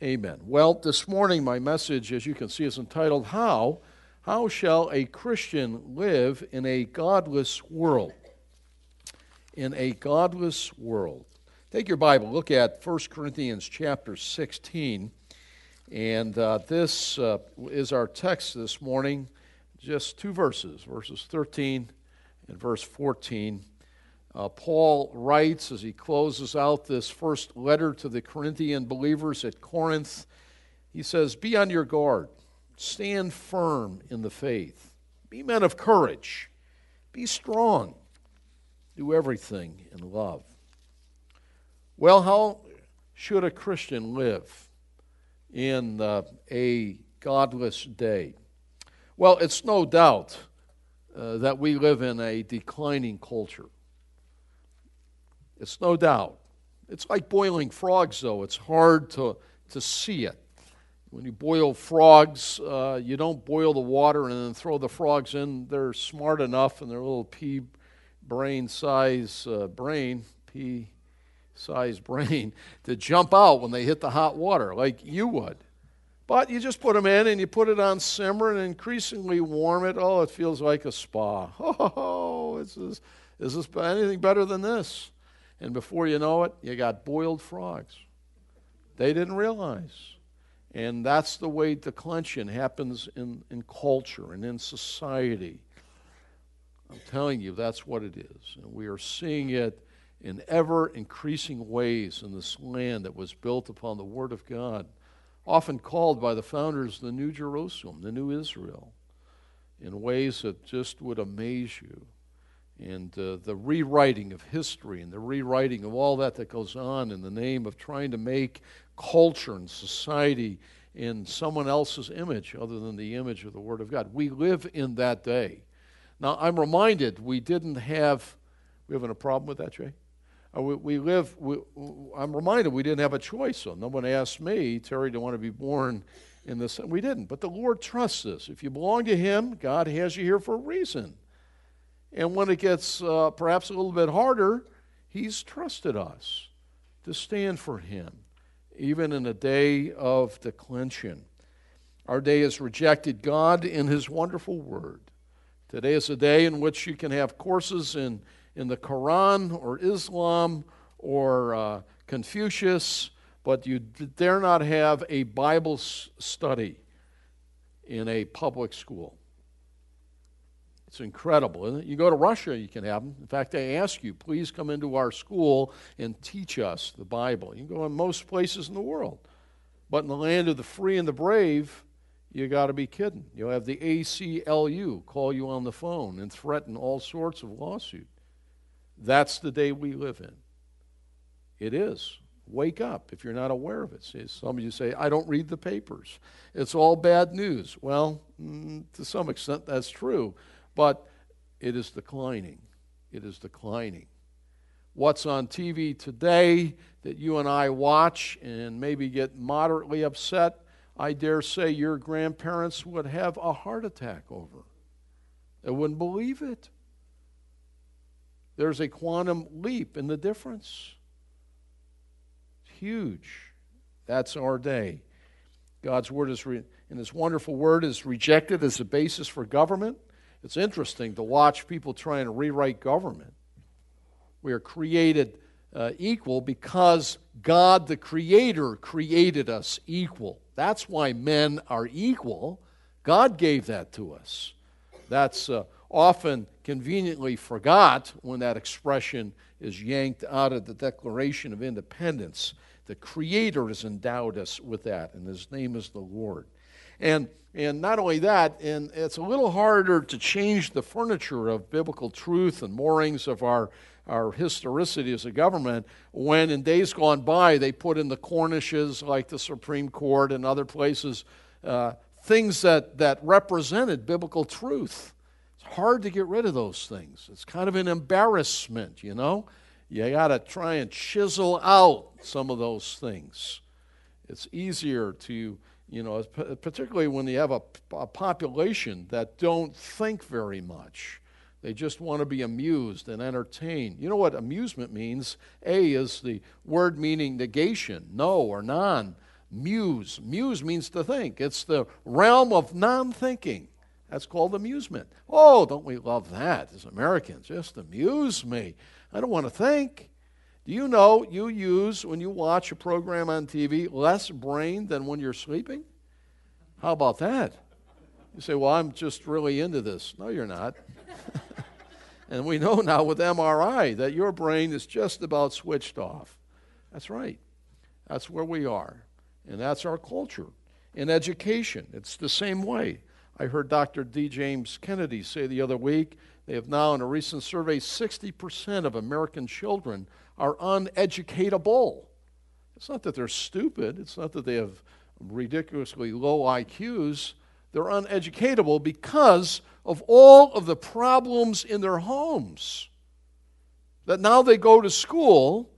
Amen. Well, this morning my message, as you can see, is entitled How? How shall a Christian live in a godless world? In a godless world. Take your Bible, look at 1 Corinthians chapter 16. And uh, this uh, is our text this morning, just two verses, verses 13 and verse 14 uh, Paul writes as he closes out this first letter to the Corinthian believers at Corinth. He says, Be on your guard, stand firm in the faith, be men of courage, be strong, do everything in love. Well, how should a Christian live in uh, a godless day? Well, it's no doubt uh, that we live in a declining culture. It's no doubt. It's like boiling frogs, though. It's hard to, to see it. When you boil frogs, uh, you don't boil the water and then throw the frogs in. They're smart enough and their little pea brain size uh, brain, pea size brain, to jump out when they hit the hot water, like you would. But you just put them in and you put it on simmer and increasingly warm it. Oh, it feels like a spa. Oh, is this, is this anything better than this? And before you know it, you got boiled frogs. They didn't realize. And that's the way declension happens in, in culture and in society. I'm telling you, that's what it is. And we are seeing it in ever increasing ways in this land that was built upon the Word of God, often called by the founders the New Jerusalem, the New Israel, in ways that just would amaze you and uh, the rewriting of history and the rewriting of all that that goes on in the name of trying to make culture and society in someone else's image other than the image of the Word of God. We live in that day. Now, I'm reminded we didn't have, we having a problem with that, Jay? Uh, we, we, live, we, I'm reminded we didn't have a choice. So no one asked me, Terry, to want to be born in this. We didn't. But the Lord trusts us. If you belong to Him, God has you here for a reason. And when it gets uh, perhaps a little bit harder, He's trusted us to stand for Him, even in a day of declension. Our day has rejected God in His wonderful Word. Today is a day in which you can have courses in, in the Quran or Islam or uh, Confucius, but you dare not have a Bible study in a public school. It's incredible, isn't it? You go to Russia, you can have them. In fact, they ask you, please come into our school and teach us the Bible. You can go in most places in the world. But in the land of the free and the brave, you got to be kidding. You'll have the ACLU call you on the phone and threaten all sorts of lawsuit. That's the day we live in. It is. Wake up if you're not aware of it. See, some of you say, I don't read the papers. It's all bad news. Well, mm, to some extent, that's true but it is declining. It is declining. What's on TV today that you and I watch and maybe get moderately upset, I dare say your grandparents would have a heart attack over. They wouldn't believe it. There's a quantum leap in the difference. It's huge. That's our day. God's word is, re- in His wonderful word, is rejected as a basis for government. It's interesting to watch people trying to rewrite government. We are created uh, equal because God, the Creator, created us equal. That's why men are equal. God gave that to us. That's uh, often conveniently forgot when that expression is yanked out of the Declaration of Independence. The Creator has endowed us with that, and His name is the Lord. And, and not only that, and it's a little harder to change the furniture of biblical truth and moorings of our, our historicity as a government when in days gone by they put in the Cornishes, like the Supreme Court and other places, uh, things that, that represented biblical truth. It's hard to get rid of those things. It's kind of an embarrassment, you know? You got to try and chisel out some of those things. It's easier to you know, particularly when you have a, a, population that don't think very much. They just want to be amused and entertained. You know what amusement means? A is the word meaning negation, no or non. muse. Muse means to think, it's the realm of non thinking. That's called amusement. Oh, don't we love that as Americans? Just amuse me. I don't want to think. Do you know you use, when you watch a program on TV, less brain than when you're sleeping? How about that? You say, well, I'm just really into this. No, you're not. and we know now with MRI that your brain is just about switched off. That's right. That's where we are. And that's our culture. In education, it's the same way. I heard Dr. D. James Kennedy say the other week they have now, in a recent survey, 60% of American children are uneducatable. It's not that they're stupid, it's not that they have ridiculously low IQs. They're uneducatable because of all of the problems in their homes. That now they go to school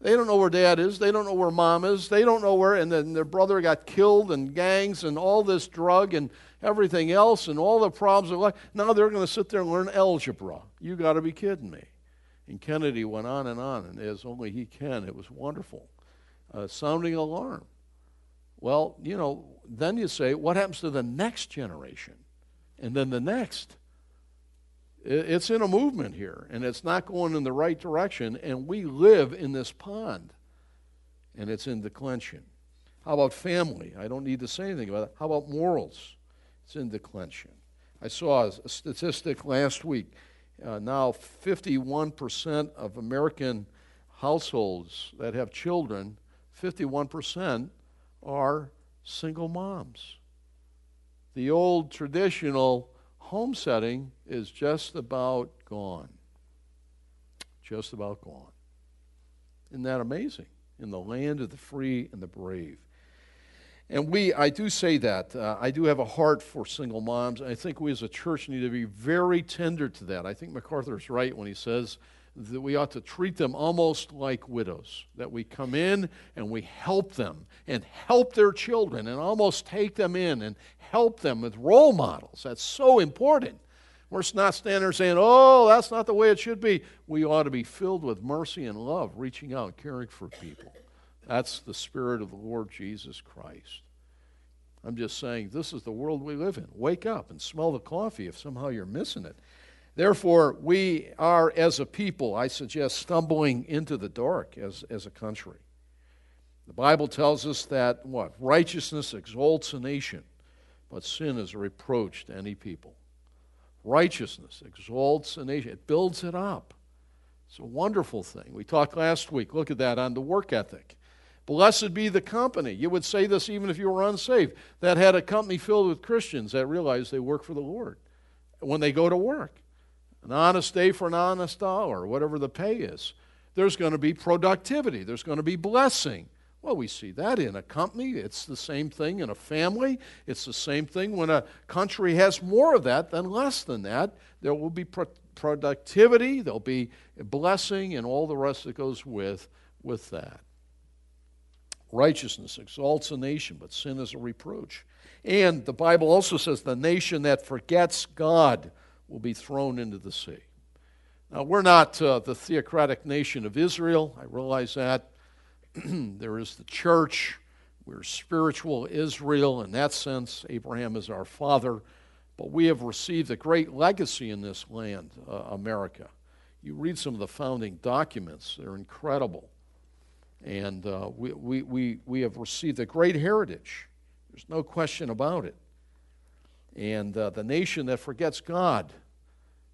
they don't know where dad is. They don't know where mom is. They don't know where, and then their brother got killed and gangs and all this drug and everything else and all the problems of life. Now they're going to sit there and learn algebra. You got to be kidding me. And Kennedy went on and on, and as only he can. It was wonderful. Uh, sounding alarm. Well, you know, then you say, what happens to the next generation? And then the next. It's in a movement here, and it's not going in the right direction, and we live in this pond, and it's in declension. How about family? I don't need to say anything about it. How about morals? It's in declension. I saw a statistic last week. Uh, now, 51% of American households that have children, 51% are single moms. The old traditional home setting is just about gone. Just about gone. Isn't that amazing? In the land of the free and the brave. And we, I do say that. Uh, I do have a heart for single moms. I think we as a church need to be very tender to that. I think MacArthur's right when he says that we ought to treat them almost like widows, that we come in and we help them and help their children and almost take them in and help them with role models. That's so important. We're not standing there saying, oh, that's not the way it should be. We ought to be filled with mercy and love, reaching out, caring for people. That's the spirit of the Lord Jesus Christ. I'm just saying, this is the world we live in. Wake up and smell the coffee if somehow you're missing it. Therefore, we are, as a people, I suggest, stumbling into the dark as, as a country. The Bible tells us that what? Righteousness exalts a nation, but sin is a reproach to any people. Righteousness exalts a nation, it builds it up. It's a wonderful thing. We talked last week, look at that, on the work ethic. Blessed be the company. You would say this even if you were unsaved, that had a company filled with Christians that realize they work for the Lord when they go to work an honest day for an honest dollar, whatever the pay is. There's going to be productivity, there's going to be blessing. Well, we see that in a company. It's the same thing in a family. It's the same thing when a country has more of that than less than that. There will be pro- productivity, there'll be blessing, and all the rest that goes with, with that. Righteousness exalts a nation, but sin is a reproach. And the Bible also says the nation that forgets God will be thrown into the sea. Now, we're not uh, the theocratic nation of Israel. I realize that. there is the church. We're spiritual Israel in that sense. Abraham is our father. But we have received a great legacy in this land, uh, America. You read some of the founding documents, they're incredible. And uh, we, we, we, we have received a great heritage. There's no question about it. And uh, the nation that forgets God,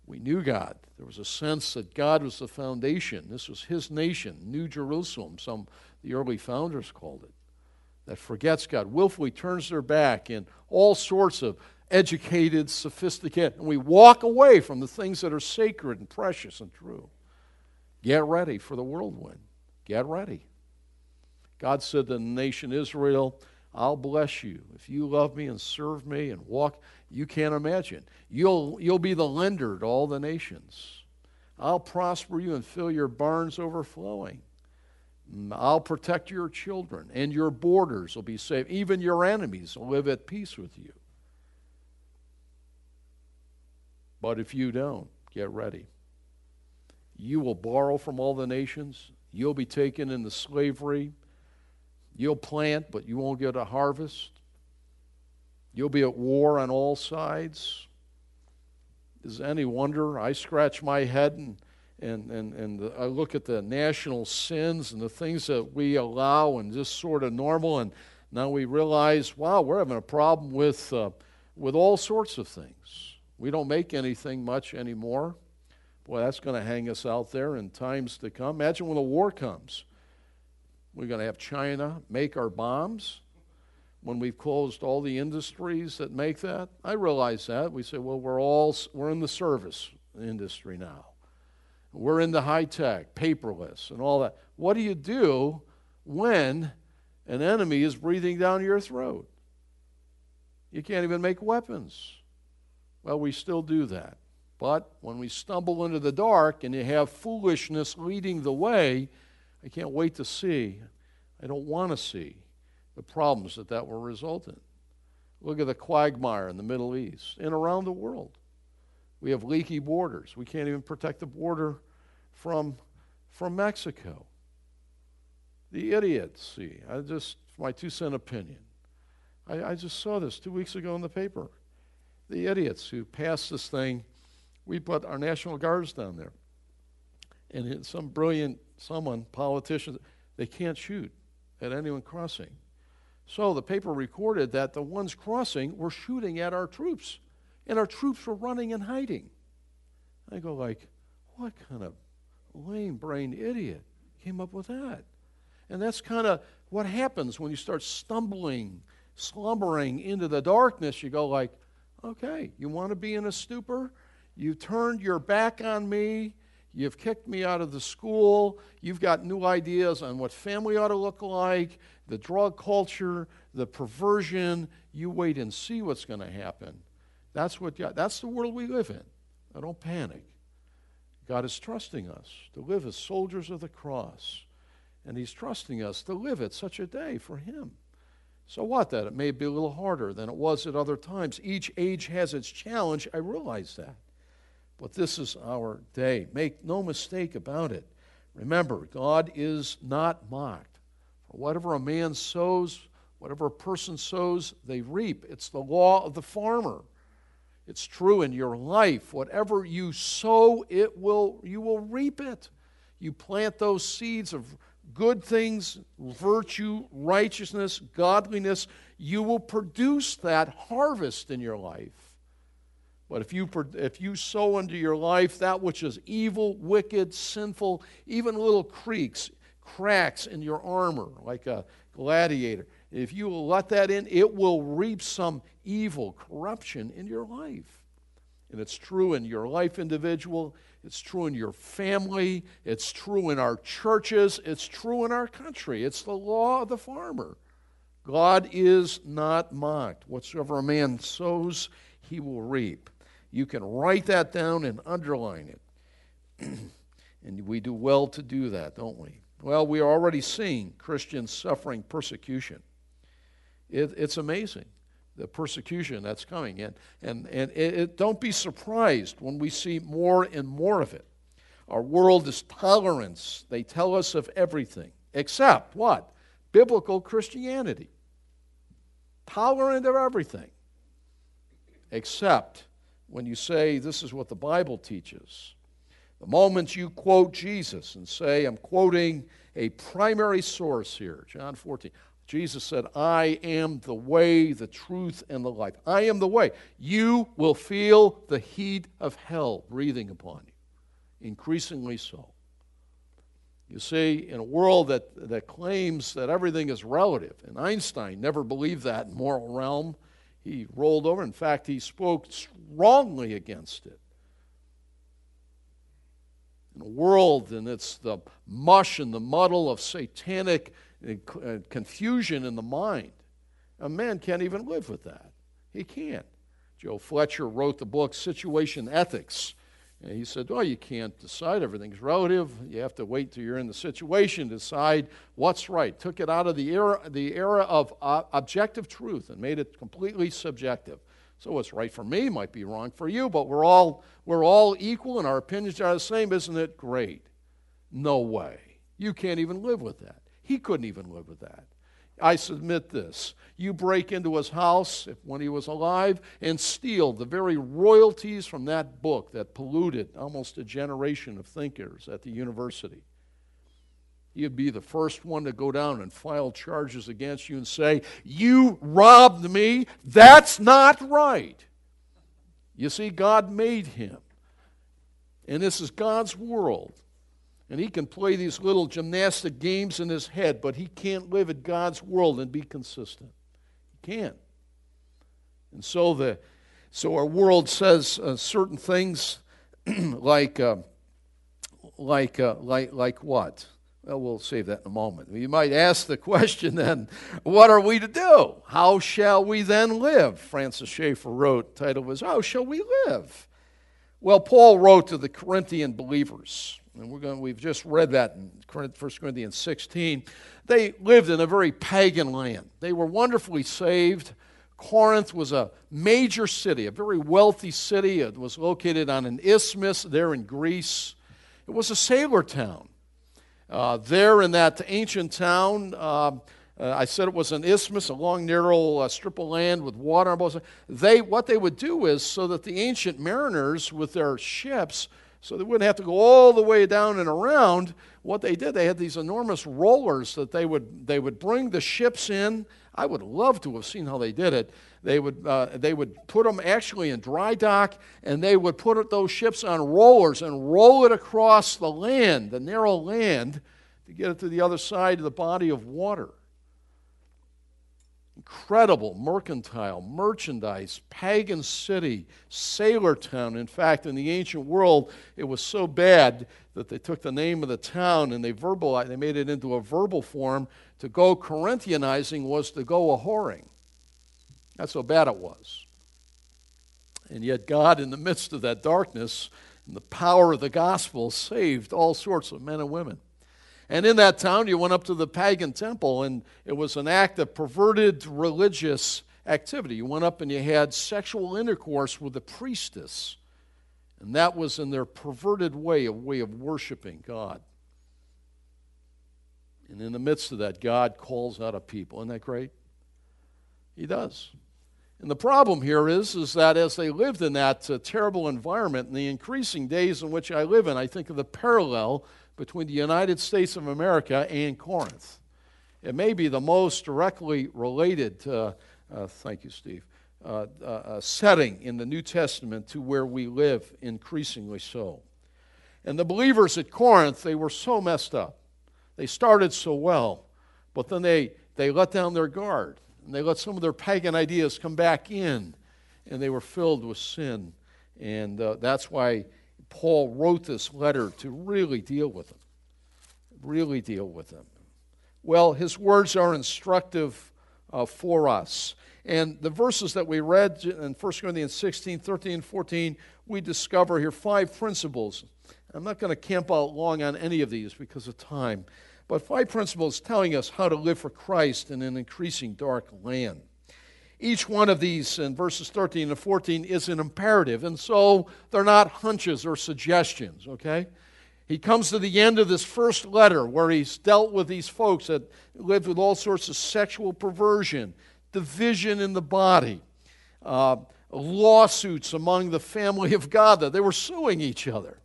we knew God. There was a sense that God was the foundation. This was His nation, New Jerusalem, some the early founders called it. That forgets God, willfully turns their back in all sorts of educated, sophisticated, and we walk away from the things that are sacred and precious and true. Get ready for the whirlwind. Get ready. God said to the nation Israel, I'll bless you. If you love me and serve me and walk, you can't imagine. You'll, you'll be the lender to all the nations. I'll prosper you and fill your barns overflowing. I'll protect your children, and your borders will be safe. Even your enemies will live at peace with you. But if you don't, get ready. You will borrow from all the nations. You'll be taken into slavery You'll plant, but you won't get a harvest. You'll be at war on all sides. Is any wonder? I scratch my head and, and, and, and I look at the national sins and the things that we allow and just sort of normal, and now we realize, wow, we're having a problem with, uh, with all sorts of things. We don't make anything much anymore. Boy, that's going to hang us out there in times to come. Imagine when the war comes. We're going to have China make our bombs when we've closed all the industries that make that. I realize that. We say, well, we're all we're in the service industry now. We're in the high tech, paperless, and all that. What do you do when an enemy is breathing down your throat? You can't even make weapons. Well, we still do that. But when we stumble into the dark and you have foolishness leading the way, I can't wait to see. I don't want to see the problems that that will result in. Look at the quagmire in the Middle East and around the world. We have leaky borders. We can't even protect the border from, from Mexico. The idiots, see, I just, my two cent opinion. I, I just saw this two weeks ago in the paper. The idiots who passed this thing, we put our National Guards down there. And some brilliant someone, politicians, they can't shoot at anyone crossing. So the paper recorded that the ones crossing were shooting at our troops, and our troops were running and hiding. I go like, what kind of lame-brained idiot came up with that? And that's kind of what happens when you start stumbling, slumbering into the darkness. You go like, okay, you want to be in a stupor? You turned your back on me. You've kicked me out of the school. You've got new ideas on what family ought to look like, the drug culture, the perversion. You wait and see what's going to happen. That's, what that's the world we live in. Now, don't panic. God is trusting us to live as soldiers of the cross, and He's trusting us to live at such a day for Him. So what that? It may be a little harder than it was at other times. Each age has its challenge. I realize that. But this is our day. Make no mistake about it. Remember, God is not mocked. For whatever a man sows, whatever a person sows, they reap. It's the law of the farmer. It's true in your life. Whatever you sow, it will you will reap it. You plant those seeds of good things, virtue, righteousness, godliness, you will produce that harvest in your life. But if you, if you sow into your life that which is evil, wicked, sinful, even little creaks, cracks in your armor, like a gladiator, if you will let that in, it will reap some evil, corruption in your life. And it's true in your life, individual. It's true in your family. It's true in our churches. It's true in our country. It's the law of the farmer. God is not mocked. Whatsoever a man sows, he will reap. You can write that down and underline it. and we do well to do that, don't we? Well, we are already seeing Christians suffering persecution. It, it's amazing the persecution that's coming. And, and, and it, it, don't be surprised when we see more and more of it. Our world is tolerance. They tell us of everything, except what? Biblical Christianity. Tolerant of everything, except when you say this is what the Bible teaches. The moment you quote Jesus and say, I'm quoting a primary source here, John 14. Jesus said, I am the way, the truth, and the life. I am the way. You will feel the heat of hell breathing upon you, increasingly so. You see, in a world that, that claims that everything is relative, and Einstein never believed that in moral realm, he rolled over. In fact, he spoke strongly against it. In a world, and it's the mush and the muddle of satanic uh, confusion in the mind. A man can't even live with that. He can't. Joe Fletcher wrote the book Situation Ethics. And he said, Well, you can't decide. Everything's relative. You have to wait till you're in the situation to decide what's right. Took it out of the era, the era of uh, objective truth and made it completely subjective. So what's right for me might be wrong for you, but we're all, we're all equal and our opinions are the same. Isn't it great? No way. You can't even live with that. He couldn't even live with that. I submit this. You break into his house when he was alive and steal the very royalties from that book that polluted almost a generation of thinkers at the university. He'd be the first one to go down and file charges against you and say, You robbed me. That's not right. You see, God made him. And this is God's world. And he can play these little gymnastic games in his head, but he can't live in God's world and be consistent. He can't. And so the so our world says uh, certain things like uh, like uh, like like what? Well, we'll save that in a moment. You might ask the question then, what are we to do? How shall we then live? Francis Schaeffer wrote, title was, How Shall We Live? Well, Paul wrote to the Corinthian believers, and we're going, we've just read that in 1 Corinthians 16. They lived in a very pagan land. They were wonderfully saved. Corinth was a major city, a very wealthy city. It was located on an isthmus there in Greece. It was a sailor town. Uh, there in that ancient town, uh, uh, I said it was an isthmus, a long, narrow uh, strip of land with water on both sides. They, what they would do is so that the ancient mariners with their ships, so they wouldn't have to go all the way down and around, what they did, they had these enormous rollers that they would, they would bring the ships in. I would love to have seen how they did it. They would, uh, they would put them actually in dry dock, and they would put those ships on rollers and roll it across the land, the narrow land, to get it to the other side of the body of water. Incredible mercantile, merchandise, pagan city, sailor town. In fact, in the ancient world, it was so bad that they took the name of the town and they verbalized, they made it into a verbal form. To go Corinthianizing was to go a whoring. That's how bad it was. And yet, God, in the midst of that darkness, and the power of the gospel, saved all sorts of men and women. And in that town, you went up to the pagan temple, and it was an act of perverted religious activity. You went up and you had sexual intercourse with the priestess. And that was in their perverted way, a way of worshiping God. And in the midst of that, God calls out a people. Isn't that great? He does. And the problem here is, is that as they lived in that uh, terrible environment, in the increasing days in which I live in, I think of the parallel between the United States of America and Corinth. It may be the most directly related, uh, thank you, Steve, uh, uh, uh, setting in the New Testament to where we live, increasingly so. And the believers at Corinth, they were so messed up. They started so well, but then they, they let down their guard and they let some of their pagan ideas come back in, and they were filled with sin. And uh, that's why Paul wrote this letter to really deal with them. Really deal with them. Well, his words are instructive uh, for us. And the verses that we read in 1 Corinthians 16, 13, 14, we discover here five principles. I'm not going to camp out long on any of these because of time but five principles telling us how to live for Christ in an increasing dark land. Each one of these in verses 13 and 14 is an imperative, and so they're not hunches or suggestions, okay? He comes to the end of this first letter where he's dealt with these folks that lived with all sorts of sexual perversion, division in the body, uh, lawsuits among the family of God that they were suing each other.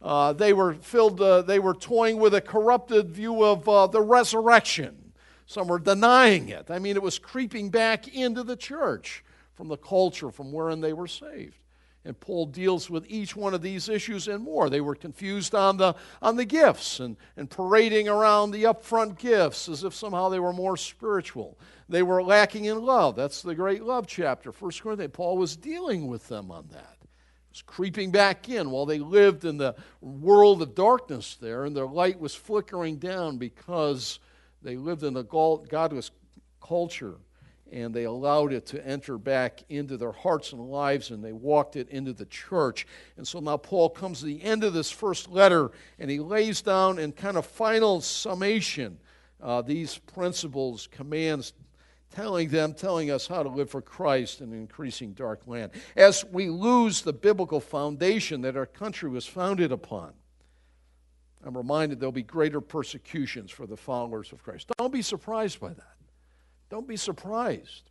Uh, they were filled, uh, they were toying with a corrupted view of uh, the resurrection. Some were denying it. I mean, it was creeping back into the church from the culture from wherein they were saved. And Paul deals with each one of these issues and more. They were confused on the, on the gifts and, and parading around the upfront gifts as if somehow they were more spiritual. They were lacking in love. That's the great love chapter, 1 Corinthians. Paul was dealing with them on that It was creeping back in while they lived in the world of darkness there, and their light was flickering down because they lived in a godless culture and they allowed it to enter back into their hearts and lives and they walked it into the church. And so now Paul comes to the end of this first letter and he lays down in kind of final summation uh, these principles, commands, telling them, telling us how to live for Christ in an increasing dark land. As we lose the biblical foundation that our country was founded upon, I'm reminded there'll be greater persecutions for the followers of Christ. Don't be surprised by that. Don't be surprised.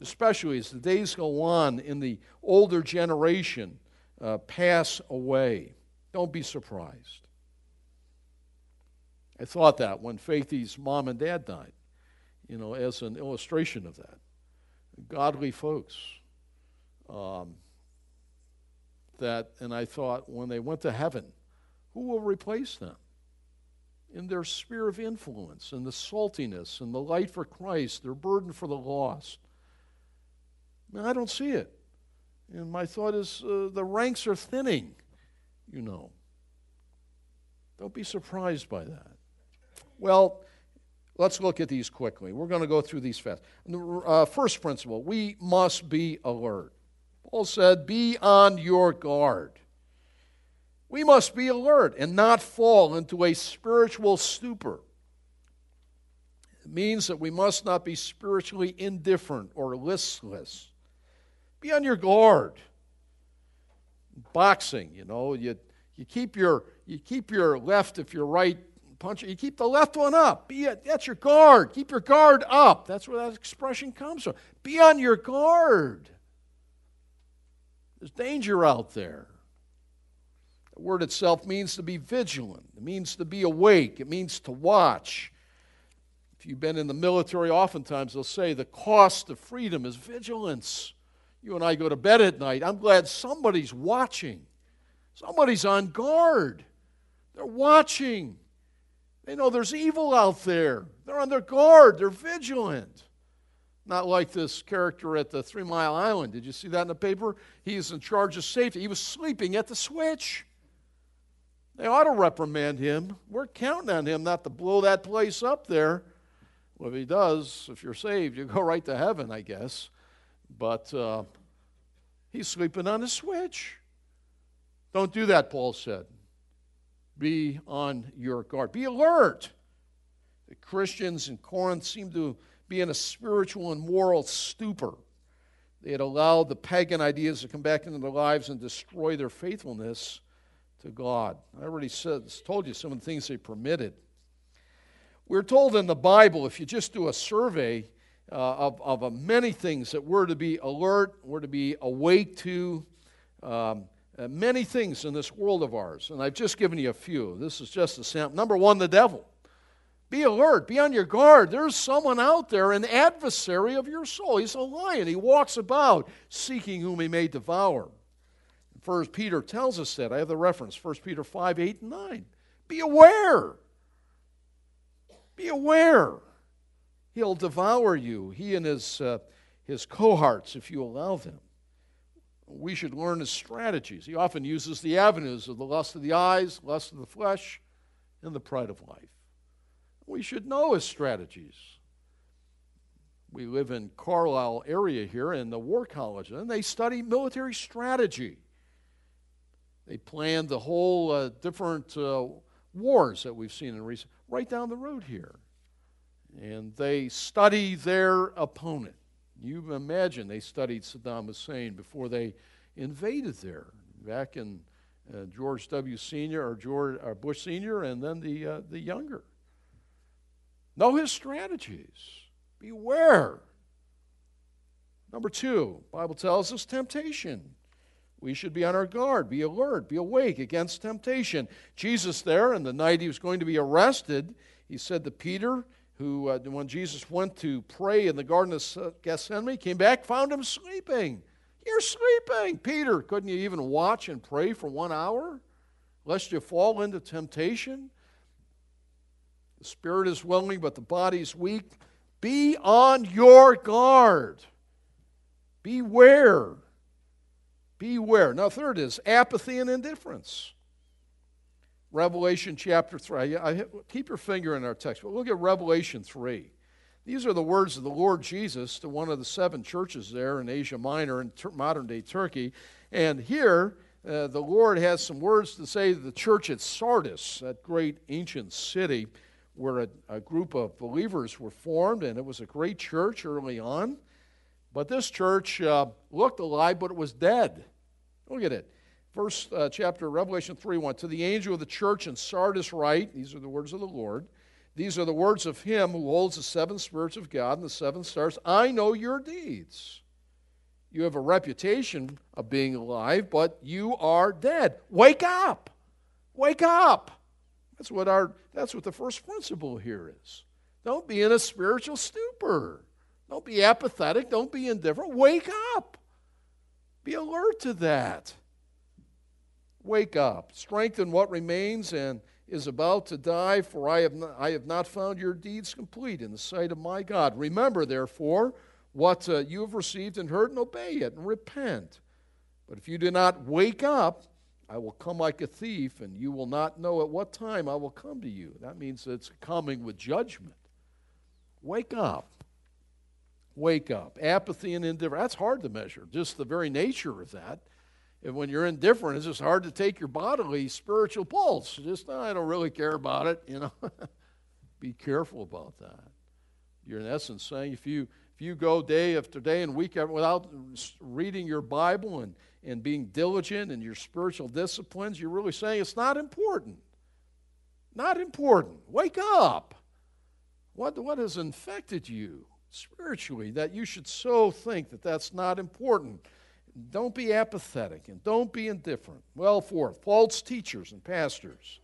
Especially as the days go on in the older generation uh, pass away. Don't be surprised. I thought that when Faithy's mom and dad died, you know, as an illustration of that. Godly folks. Um, that, and I thought when they went to heaven, who will replace them? In their sphere of influence, and the saltiness, and the light for Christ, their burden for the lost. I don't see it. And my thought is uh, the ranks are thinning, you know. Don't be surprised by that. Well, let's look at these quickly. We're going to go through these fast. Uh, first principle we must be alert. Paul said, Be on your guard. We must be alert and not fall into a spiritual stupor. It means that we must not be spiritually indifferent or listless. Be on your guard. Boxing, you know, you, you, keep your, you keep your left if your right punch. You keep the left one up. Be a, that's your guard. Keep your guard up. That's where that expression comes from. Be on your guard. There's danger out there. The word itself means to be vigilant, it means to be awake, it means to watch. If you've been in the military, oftentimes they'll say the cost of freedom is vigilance. You and I go to bed at night. I'm glad somebody's watching. Somebody's on guard. They're watching. They know there's evil out there. They're on their guard. They're vigilant. Not like this character at the Three Mile Island. Did you see that in the paper? He's in charge of safety. He was sleeping at the switch. They ought to reprimand him. We're counting on him not to blow that place up there. Well, if he does, if you're saved, you go right to heaven, I guess. But uh, he's sleeping on a switch. Don't do that, Paul said. Be on your guard. Be alert. The Christians in Corinth seem to be in a spiritual and moral stupor. They had allowed the pagan ideas to come back into their lives and destroy their faithfulness to God. I already said, told you some of the things they permitted. We're told in the Bible, if you just do a survey uh, of, of uh, many things that we're to be alert, we're to be awake to, um, uh, many things in this world of ours. And I've just given you a few. This is just a sample. Number one, the devil. Be alert, be on your guard. There's someone out there, an adversary of your soul. He's a lion. He walks about seeking whom he may devour. First Peter tells us that. I have the reference, First Peter 5, 8, and 9. Be aware. Be aware. He'll devour you, he and his, uh, his cohorts, if you allow them. We should learn his strategies. He often uses the avenues of the lust of the eyes, lust of the flesh, and the pride of life. We should know his strategies. We live in Carlisle area here in the War College, and they study military strategy. They planned the whole uh, different uh, wars that we've seen in recent, right down the road here. And they study their opponent. You imagine they studied Saddam Hussein before they invaded there, back in uh, George W. Senior or George or Bush Senior, and then the uh, the younger. Know his strategies. Beware. Number two, Bible tells us temptation. We should be on our guard, be alert, be awake against temptation. Jesus, there, in the night he was going to be arrested, he said to Peter, who, uh, when Jesus went to pray in the Garden of Gethsemane, came back, found him sleeping. You're sleeping. Peter, couldn't you even watch and pray for one hour, lest you fall into temptation? The spirit is willing, but the body is weak. Be on your guard. Beware. Beware. Now, third is apathy and indifference. Revelation chapter 3. I, keep your finger in our text, but look at Revelation 3. These are the words of the Lord Jesus to one of the seven churches there in Asia Minor in modern day Turkey. And here, uh, the Lord has some words to say to the church at Sardis, that great ancient city where a, a group of believers were formed, and it was a great church early on. But this church uh, looked alive, but it was dead. Look at it. First uh, chapter, Revelation 3 1. To the angel of the church in Sardis, write, these are the words of the Lord, These are the words of him who holds the seven spirits of God and the seven stars. I know your deeds. You have a reputation of being alive, but you are dead. Wake up. Wake up. That's what our that's what the first principle here is. Don't be in a spiritual stupor. Don't be apathetic, don't be indifferent. Wake up. Be alert to that. Wake up. Strengthen what remains and is about to die, for I have, not, I have not found your deeds complete in the sight of my God. Remember, therefore, what uh, you have received and heard, and obey it, and repent. But if you do not wake up, I will come like a thief, and you will not know at what time I will come to you. That means it's coming with judgment. Wake up. Wake up. Apathy and indifference. That's hard to measure, just the very nature of that. And when you're indifferent, it's just hard to take your bodily spiritual pulse. Just, oh, I don't really care about it, you know. Be careful about that. You're in essence saying if you if you go day after day and week after without reading your Bible and, and being diligent in your spiritual disciplines, you're really saying it's not important. Not important. Wake up. What, what has infected you spiritually that you should so think that that's not important? Don't be apathetic and don't be indifferent. Well, fourth, false teachers and pastors.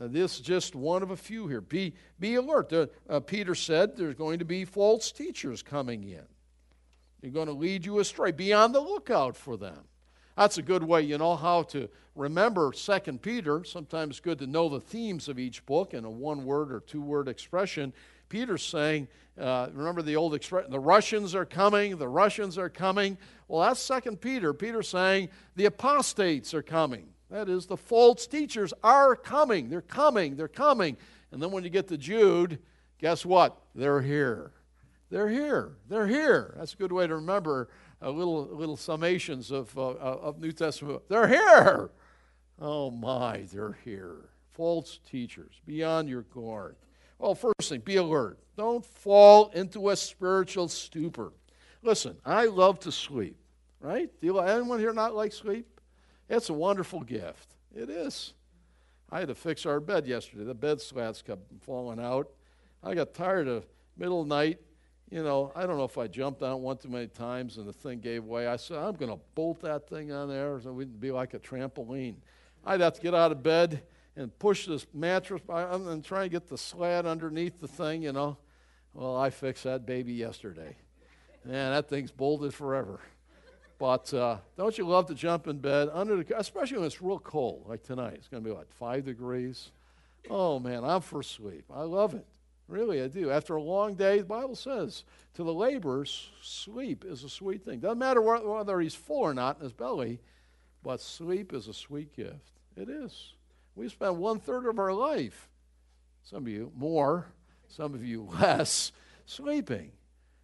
Uh, this is just one of a few here. Be, be alert. Uh, uh, Peter said there's going to be false teachers coming in. They're going to lead you astray. Be on the lookout for them. That's a good way, you know, how to remember Second Peter. Sometimes it's good to know the themes of each book in a one word or two word expression. Peter's saying, uh, remember the old expression, the Russians are coming, the Russians are coming. Well, that's Second Peter. Peter's saying the apostates are coming. That is, the false teachers are coming. They're coming. They're coming. And then when you get to Jude, guess what? They're here. They're here. They're here. That's a good way to remember a little little summations of, uh, of New Testament. They're here. Oh my, they're here. False teachers. beyond your guard. Well, first thing, be alert. Don't fall into a spiritual stupor. Listen, I love to sleep, right? Do you, anyone here not like sleep? It's a wonderful gift. It is. I had to fix our bed yesterday. The bed slats kept falling out. I got tired of middle of night. You know, I don't know if I jumped on one too many times and the thing gave way. I said, I'm going to bolt that thing on there so it would be like a trampoline. I'd have to get out of bed and push this mattress by and try and get the slat underneath the thing, you know. Well, I fixed that baby yesterday. Man, that thing's bolted forever. But uh, don't you love to jump in bed under the, especially when it's real cold, like tonight. It's going to be what five degrees. Oh man, I'm for sleep. I love it. Really, I do. After a long day, the Bible says to the laborers, sleep is a sweet thing. Doesn't matter whether he's full or not in his belly, but sleep is a sweet gift. It is. We spend one third of our life, some of you more, some of you less, sleeping.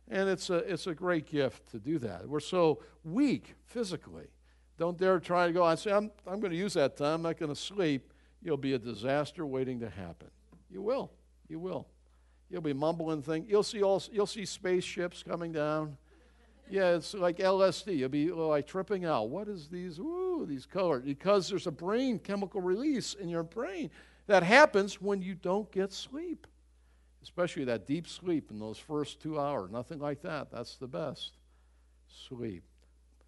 And it's a, it's a great gift to do that. We're so weak physically. Don't dare try to go I say, I'm, I'm going to use that time, I'm not going to sleep. You'll be a disaster waiting to happen. You will. You will. You'll be mumbling things. You'll see, all, you'll see spaceships coming down. Yeah, it's like LSD. You'll be like tripping out. What is these? Ooh, these colors. Because there's a brain chemical release in your brain that happens when you don't get sleep especially that deep sleep in those first two hours. Nothing like that. That's the best. Sleep.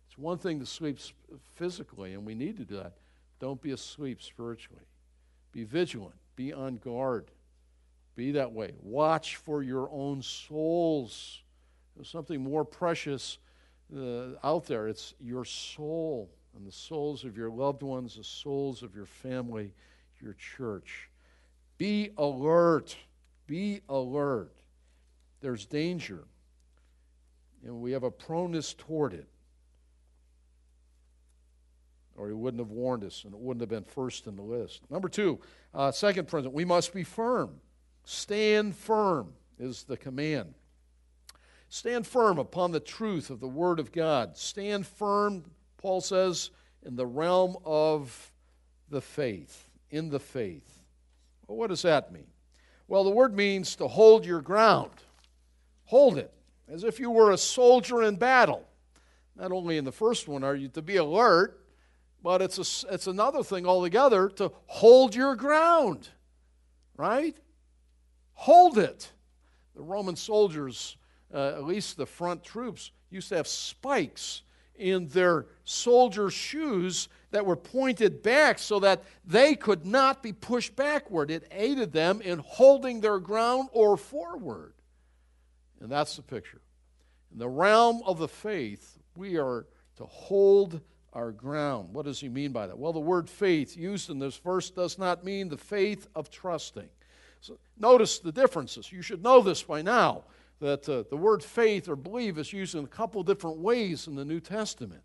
It's one thing to sleep physically, and we need to do that. Don't be asleep spiritually. Be vigilant. Be on guard. Be that way. Watch for your own souls. There's something more precious uh, out there. It's your soul and the souls of your loved ones, the souls of your family, your church. Be alert. Be alert. There's danger. And we have a proneness toward it. Or he wouldn't have warned us, and it wouldn't have been first in the list. Number two, uh, second principle, we must be firm. Stand firm is the command. Stand firm upon the truth of the Word of God. Stand firm, Paul says, in the realm of the faith, in the faith. Well, what does that mean? Well, the word means to hold your ground. Hold it, as if you were a soldier in battle. Not only in the first one are you to be alert, but it's, a, it's another thing altogether to hold your ground, right? hold it. The Roman soldiers, uh, at least the front troops, used to have spikes in their soldier shoes that were pointed back so that they could not be pushed backward. It aided them in holding their ground or forward. And that's the picture. In the realm of the faith, we are to hold our ground. What does he mean by that? Well, the word faith used in this verse does not mean the faith of trusting. So notice the differences. You should know this by now that uh, the word faith or believe is used in a couple different ways in the New Testament.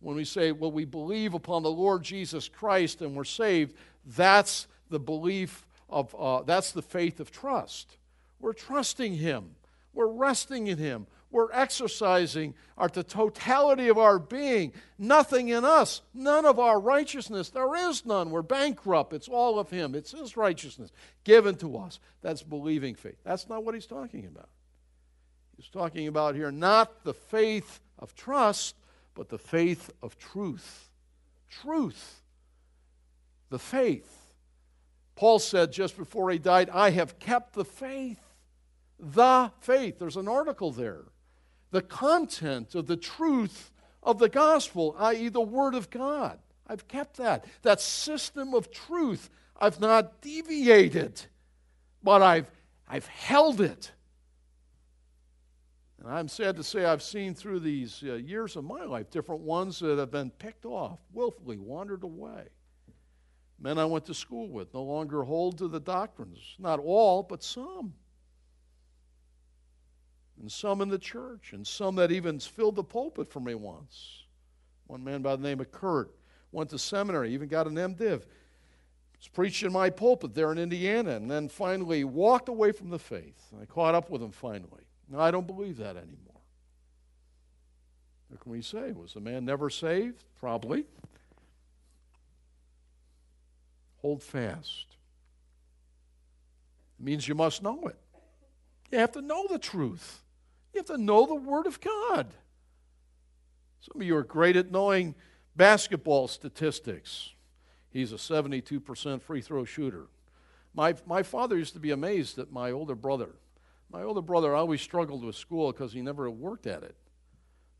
When we say, well, we believe upon the Lord Jesus Christ and we're saved, that's the belief of, uh, that's the faith of trust. We're trusting Him, we're resting in Him, we're exercising our, the totality of our being. Nothing in us, none of our righteousness. There is none. We're bankrupt. It's all of Him. It's His righteousness given to us. That's believing faith. That's not what He's talking about. He's talking about here not the faith of trust, but the faith of truth. Truth. The faith. Paul said just before he died, I have kept the faith. The faith. There's an article there the content of the truth of the gospel, i.e., the Word of God. I've kept that. That system of truth, I've not deviated, but I've, I've held it. And I'm sad to say I've seen through these uh, years of my life different ones that have been picked off, willfully wandered away. Men I went to school with no longer hold to the doctrines. Not all, but some and some in the church, and some that even filled the pulpit for me once. One man by the name of Kurt went to seminary, even got an MDiv. Was preached in my pulpit there in Indiana, and then finally walked away from the faith. I caught up with him finally. Now, I don't believe that anymore. What can we say? Was the man never saved? Probably. Hold fast. It means you must know it. You have to know the truth. You have to know the Word of God. Some of you are great at knowing basketball statistics. He's a 72% free throw shooter. My, my father used to be amazed at my older brother. My older brother always struggled with school because he never worked at it.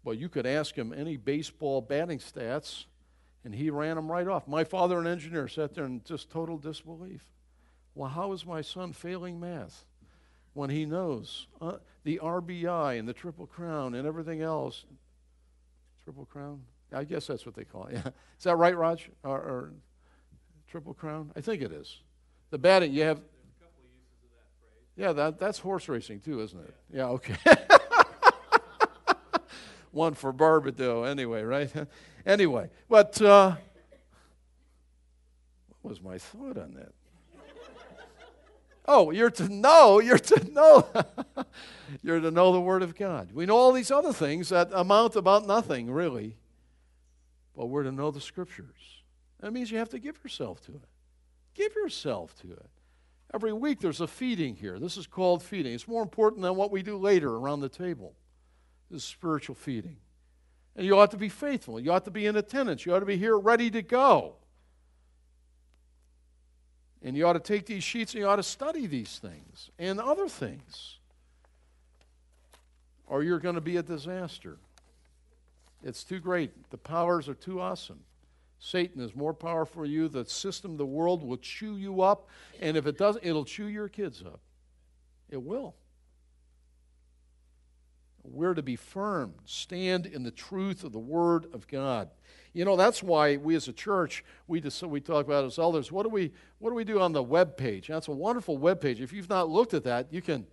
But you could ask him any baseball batting stats, and he ran them right off. My father, an engineer, sat there in just total disbelief. Well, how is my son failing math? when he knows uh, the RBI and the Triple Crown and everything else. Triple Crown? I guess that's what they call it. Yeah. Is that right, Raj? Or, or Triple Crown? I think it is. The batting, you have. Yeah, that, that's horse racing too, isn't it? Yeah, yeah okay. One for Barbado, anyway, right? anyway, but uh, what was my thought on that? Oh, you're to know, you're to know. you're to know the Word of God. We know all these other things that amount about nothing, really. But we're to know the Scriptures. That means you have to give yourself to it. Give yourself to it. Every week there's a feeding here. This is called feeding. It's more important than what we do later around the table. This is spiritual feeding. And you ought to be faithful. You ought to be in attendance. You ought to be here ready to go. And you ought to take these sheets and you ought to study these things and other things. Or you're going to be a disaster. It's too great. The powers are too awesome. Satan is more powerful you. The system, the world will chew you up. And if it doesn't, it'll chew your kids up. It will. We're to be firm, stand in the truth of the Word of God. You know, that's why we as a church, we, just, we talk about as elders, what do, we, what do we do on the web page? That's a wonderful web page. If you've not looked at that, you can,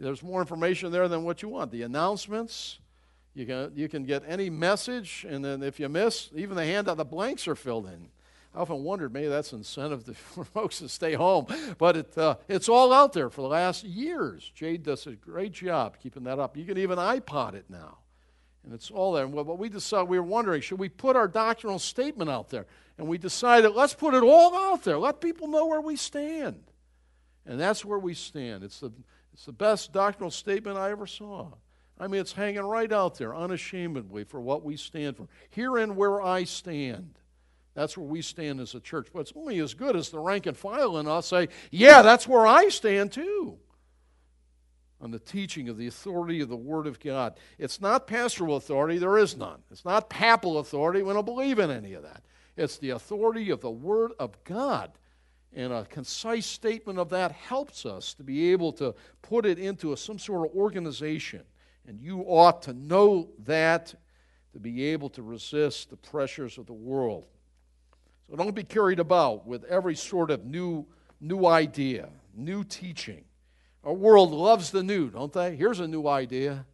there's more information there than what you want. The announcements, you can, you can get any message, and then if you miss, even the handout, the blanks are filled in. I often wondered maybe that's incentive for folks to stay home, but it, uh, it's all out there for the last years. Jade does a great job keeping that up. You can even iPod it now. And it's all there. And what we decided, we were wondering, should we put our doctrinal statement out there? And we decided, let's put it all out there. Let people know where we stand. And that's where we stand. It's the, it's the best doctrinal statement I ever saw. I mean, it's hanging right out there, unashamedly, for what we stand for. Here and where I stand. That's where we stand as a church. But it's only as good as the rank and file in us say, yeah, that's where I stand too. on the teaching of the authority of the Word of God. It's not pastoral authority, there is none. It's not papal authority, we don't believe in any of that. It's the authority of the Word of God. And a concise statement of that helps us to be able to put it into a, some sort of organization. And you ought to know that to be able to resist the pressures of the world. So don't be carried about with every sort of new, new idea, new teaching. Our world loves the new, don't they? Here's a new idea.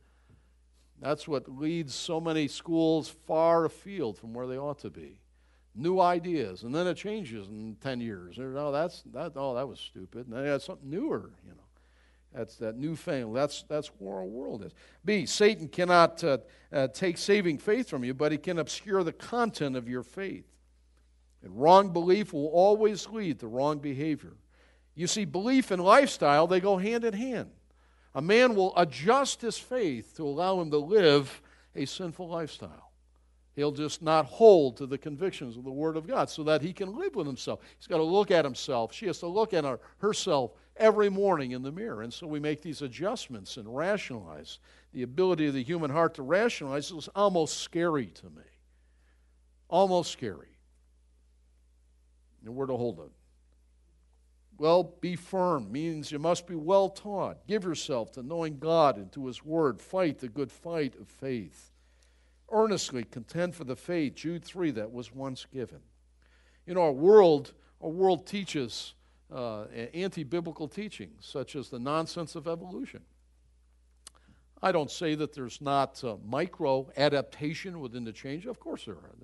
That's what leads so many schools far afield from where they ought to be. New ideas, and then it changes in 10 years. Oh, that's, that, oh, that was stupid. And then that's something newer, you know. That's that new thing. That's, that's where our world is. B, Satan cannot uh, uh, take saving faith from you, but he can obscure the content of your faith. And wrong belief will always lead to wrong behavior. You see, belief and lifestyle, they go hand in hand. A man will adjust his faith to allow him to live a sinful lifestyle. He'll just not hold to the convictions of the Word of God so that he can live with himself. He's got to look at himself. She has to look at her, herself every morning in the mirror. And so we make these adjustments and rationalize. The ability of the human heart to rationalize is almost scary to me. Almost scary. And where to hold it. Well, be firm means you must be well taught. Give yourself to knowing God and to His Word. Fight the good fight of faith. Earnestly contend for the faith, Jude 3, that was once given. In our world, our world teaches uh, anti biblical teachings, such as the nonsense of evolution. I don't say that there's not uh, micro adaptation within the change. Of course, there are.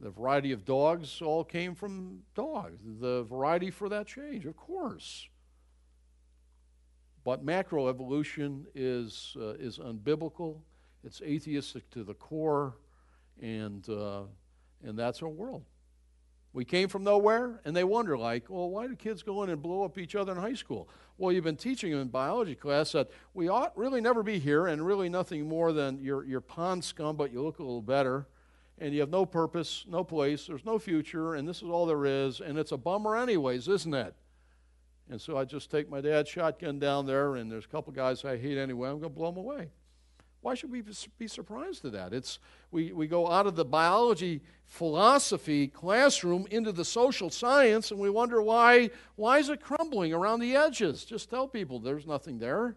The variety of dogs all came from dogs. The variety for that change, of course. But macroevolution is, uh, is unbiblical, it's atheistic to the core, and, uh, and that's our world. We came from nowhere, and they wonder, like, well, why do kids go in and blow up each other in high school? Well, you've been teaching them in biology class that we ought really never be here, and really nothing more than you're, you're pond scum, but you look a little better and you have no purpose, no place, there's no future, and this is all there is, and it's a bummer, anyways, isn't it? And so I just take my dad's shotgun down there, and there's a couple guys I hate anyway. I'm going to blow them away. Why should we be surprised at that? It's, we, we go out of the biology philosophy classroom into the social science, and we wonder why, why is it crumbling around the edges? Just tell people there's nothing there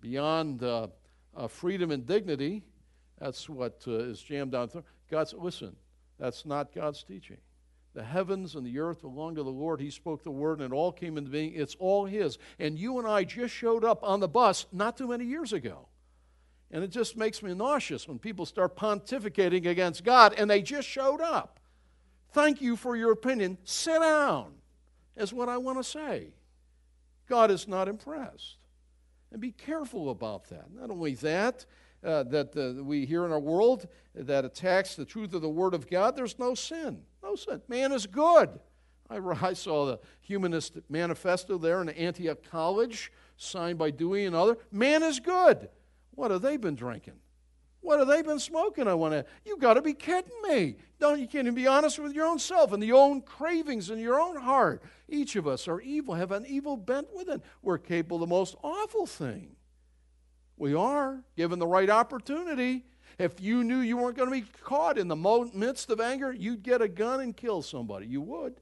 beyond uh, uh, freedom and dignity. That's what uh, is jammed down. God's, listen, that's not God's teaching. The heavens and the earth belong to the Lord. He spoke the word and it all came into being. It's all His. And you and I just showed up on the bus not too many years ago. And it just makes me nauseous when people start pontificating against God and they just showed up. Thank you for your opinion. Sit down, is what I want to say. God is not impressed. And be careful about that. Not only that, uh, that uh, we hear in our world that attacks the truth of the Word of God, there's no sin. No sin. Man is good. I, I saw the Humanist Manifesto there in Antioch College, signed by Dewey and other. Man is good. What have they been drinking? What have they been smoking? I want to. You got to be kidding me! Don't you can't even be honest with your own self and the own cravings in your own heart. Each of us are evil, have an evil bent within. We're capable of the most awful thing. We are, given the right opportunity. If you knew you weren't going to be caught in the midst of anger, you'd get a gun and kill somebody. You would.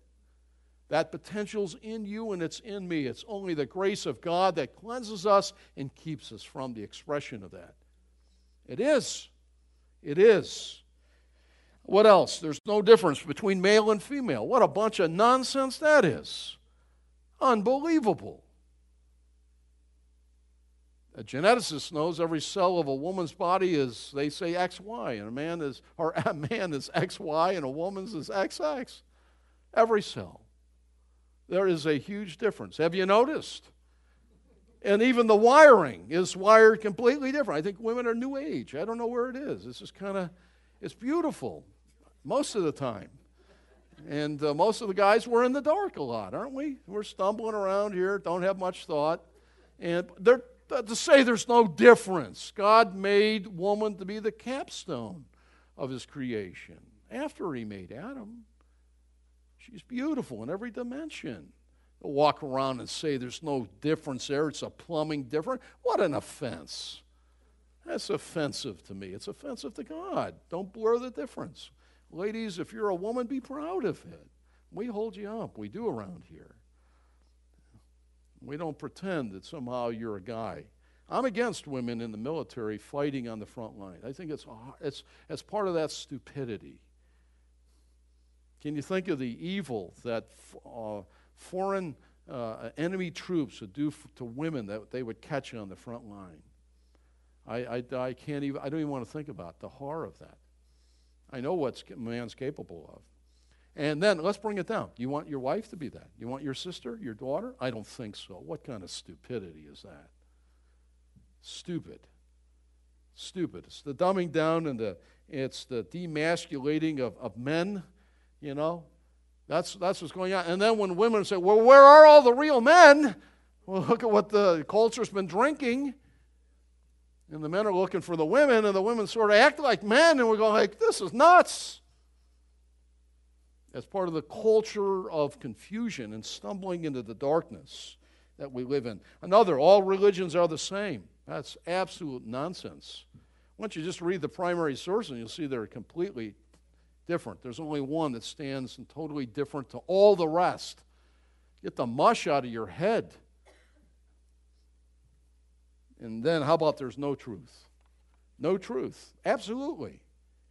That potential's in you and it's in me. It's only the grace of God that cleanses us and keeps us from the expression of that. It is. It is. What else? There's no difference between male and female. What a bunch of nonsense that is. Unbelievable. A geneticist knows every cell of a woman's body is, they say, XY, and a man is, or a man is XY, and a woman's is XX. Every cell. There is a huge difference. Have you noticed? And even the wiring is wired completely different. I think women are new age. I don't know where it is. This is kind of, it's beautiful most of the time. And uh, most of the guys, we're in the dark a lot, aren't we? We're stumbling around here, don't have much thought. And they're to say there's no difference. God made woman to be the capstone of his creation after he made Adam. She's beautiful in every dimension. walk around and say there's no difference there, it's a plumbing difference. What an offense. That's offensive to me. It's offensive to God. Don't blur the difference. Ladies, if you're a woman, be proud of it. We hold you up. We do around here. We don't pretend that somehow you're a guy. I'm against women in the military fighting on the front line. I think it's, it's, it's part of that stupidity. Can you think of the evil that uh, foreign uh, enemy troops would do to women that they would catch on the front line? I, I, I, can't even, I don't even want to think about the horror of that. I know what man's capable of. And then let's bring it down. You want your wife to be that? You want your sister, your daughter? I don't think so. What kind of stupidity is that? Stupid. Stupid. It's the dumbing down and the it's the demasculating of, of men, you know. That's that's what's going on. And then when women say, Well, where are all the real men? Well, look at what the culture's been drinking. And the men are looking for the women, and the women sort of act like men, and we're going like, this is nuts. As part of the culture of confusion and stumbling into the darkness that we live in. Another, all religions are the same. That's absolute nonsense. Don't you just read the primary source and you'll see they're completely different. There's only one that stands and totally different to all the rest. Get the mush out of your head. And then, how about there's no truth? No truth. Absolutely.